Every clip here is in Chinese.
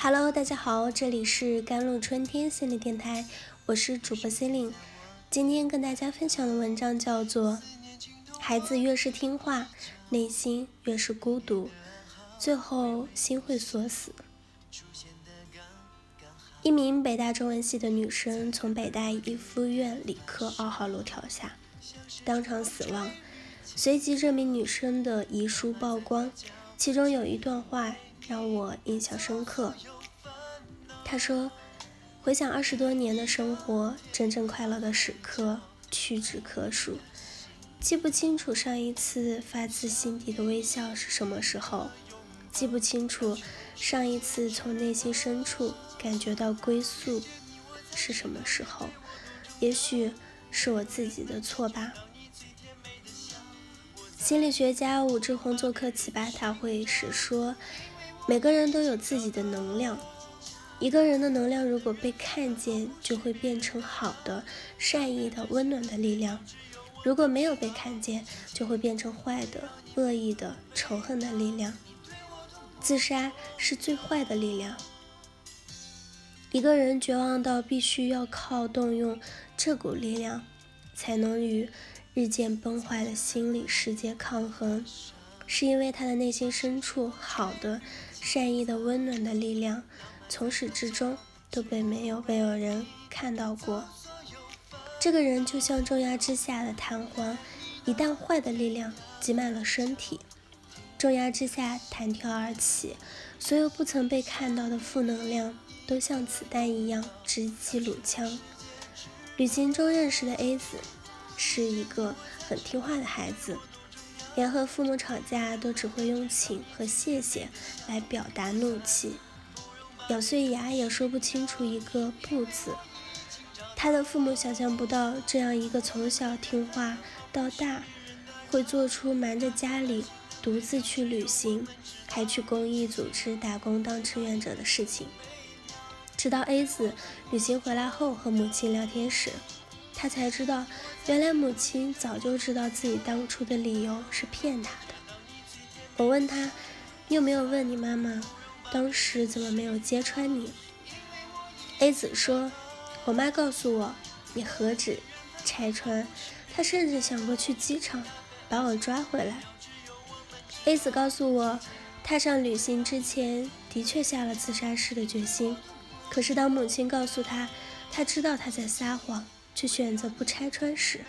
Hello，大家好，这里是甘露春天心理电台，我是主播 c e l i n 今天跟大家分享的文章叫做《孩子越是听话，内心越是孤独，最后心会锁死》。一名北大中文系的女生从北大一附院理科二号楼跳下，当场死亡。随即，这名女生的遗书曝光，其中有一段话。让我印象深刻。他说：“回想二十多年的生活，真正快乐的时刻屈指可数。记不清楚上一次发自心底的微笑是什么时候，记不清楚上一次从内心深处感觉到归宿是什么时候。也许是我自己的错吧。”心理学家武志红做客奇葩大会时说。每个人都有自己的能量，一个人的能量如果被看见，就会变成好的、善意的、温暖的力量；如果没有被看见，就会变成坏的、恶意的、仇恨的力量。自杀是最坏的力量。一个人绝望到必须要靠动用这股力量，才能与日渐崩坏的心理世界抗衡，是因为他的内心深处好的。善意的、温暖的力量，从始至终都被没有被有人看到过。这个人就像重压之下的弹簧，一旦坏的力量挤满了身体，重压之下弹跳而起，所有不曾被看到的负能量都像子弹一样直击鲁腔。旅行中认识的 A 子是一个很听话的孩子。连和父母吵架都只会用请和谢谢来表达怒气，咬碎牙也说不清楚一个不字。他的父母想象不到这样一个从小听话到大，会做出瞒着家里独自去旅行，还去公益组织打工当志愿者的事情。直到 A 子旅行回来后和母亲聊天时。他才知道，原来母亲早就知道自己当初的理由是骗他的。我问他：“你有没有问你妈妈，当时怎么没有揭穿你？”A 子说：“我妈告诉我，你何止拆穿，她甚至想过去机场把我抓回来。”A 子告诉我，踏上旅行之前的确下了自杀式的决心，可是当母亲告诉他，他知道他在撒谎。却选择不拆穿时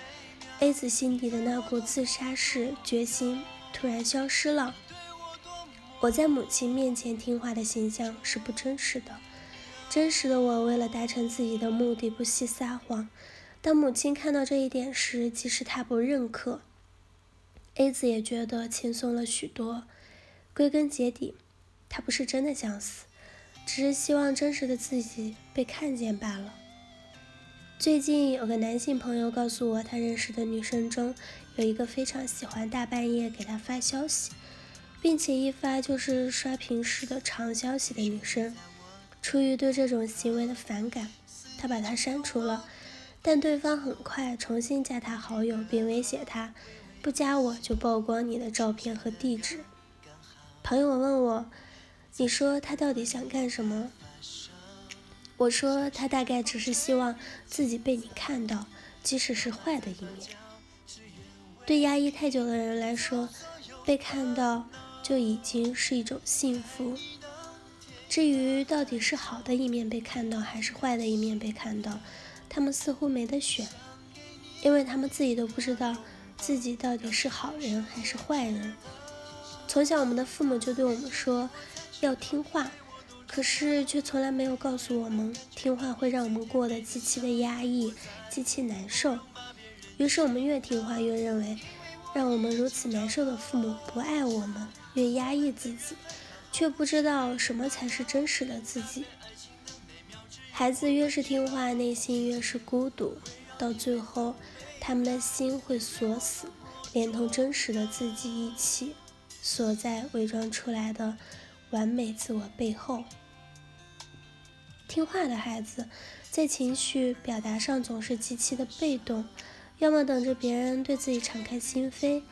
，A 子心底的那股自杀式决心突然消失了。我在母亲面前听话的形象是不真实的，真实的我为了达成自己的目的不惜撒谎。当母亲看到这一点时，即使她不认可，A 子也觉得轻松了许多。归根结底，他不是真的想死，只是希望真实的自己被看见罢了。最近有个男性朋友告诉我，他认识的女生中有一个非常喜欢大半夜给他发消息，并且一发就是刷屏式的长消息的女生。出于对这种行为的反感，他把他删除了。但对方很快重新加他好友，并威胁他，不加我就曝光你的照片和地址。朋友问我，你说他到底想干什么？我说，他大概只是希望自己被你看到，即使是坏的一面。对压抑太久的人来说，被看到就已经是一种幸福。至于到底是好的一面被看到，还是坏的一面被看到，他们似乎没得选，因为他们自己都不知道自己到底是好人还是坏人。从小，我们的父母就对我们说，要听话。可是却从来没有告诉我们，听话会让我们过得极其的压抑，极其难受。于是我们越听话，越认为让我们如此难受的父母不爱我们，越压抑自己，却不知道什么才是真实的自己。孩子越是听话，内心越是孤独，到最后，他们的心会锁死，连同真实的自己一起锁在伪装出来的完美自我背后。听话的孩子，在情绪表达上总是极其的被动，要么等着别人对自己敞开心扉，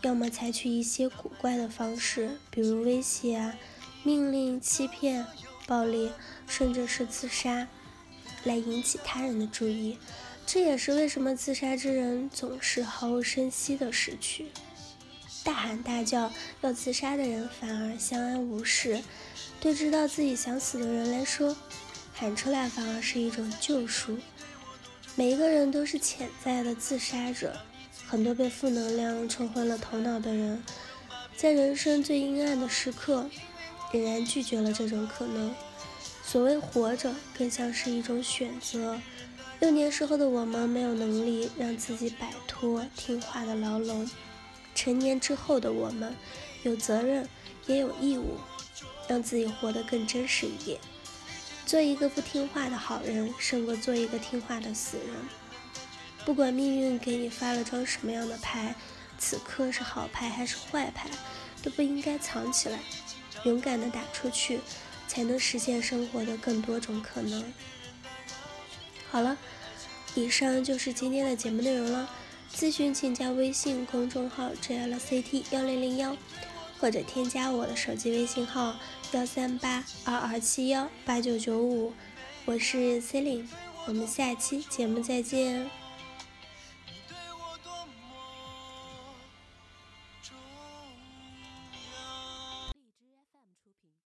要么采取一些古怪的方式，比如威胁啊、命令、欺骗，暴力，甚至是自杀，来引起他人的注意。这也是为什么自杀之人总是毫无声息的逝去，大喊大叫要自杀的人反而相安无事。对知道自己想死的人来说，喊出来反而是一种救赎。每一个人都是潜在的自杀者，很多被负能量冲昏了头脑的人，在人生最阴暗的时刻，仍然拒绝了这种可能。所谓活着，更像是一种选择。幼年时候的我们没有能力让自己摆脱听话的牢笼，成年之后的我们有责任也有义务，让自己活得更真实一点。做一个不听话的好人，胜过做一个听话的死人。不管命运给你发了张什么样的牌，此刻是好牌还是坏牌，都不应该藏起来，勇敢的打出去，才能实现生活的更多种可能。好了，以上就是今天的节目内容了。咨询请加微信公众号 jlct 幺零零幺，或者添加我的手机微信号幺三八二二七幺八九九五。我是 c e l i n e 我们下期节目再见。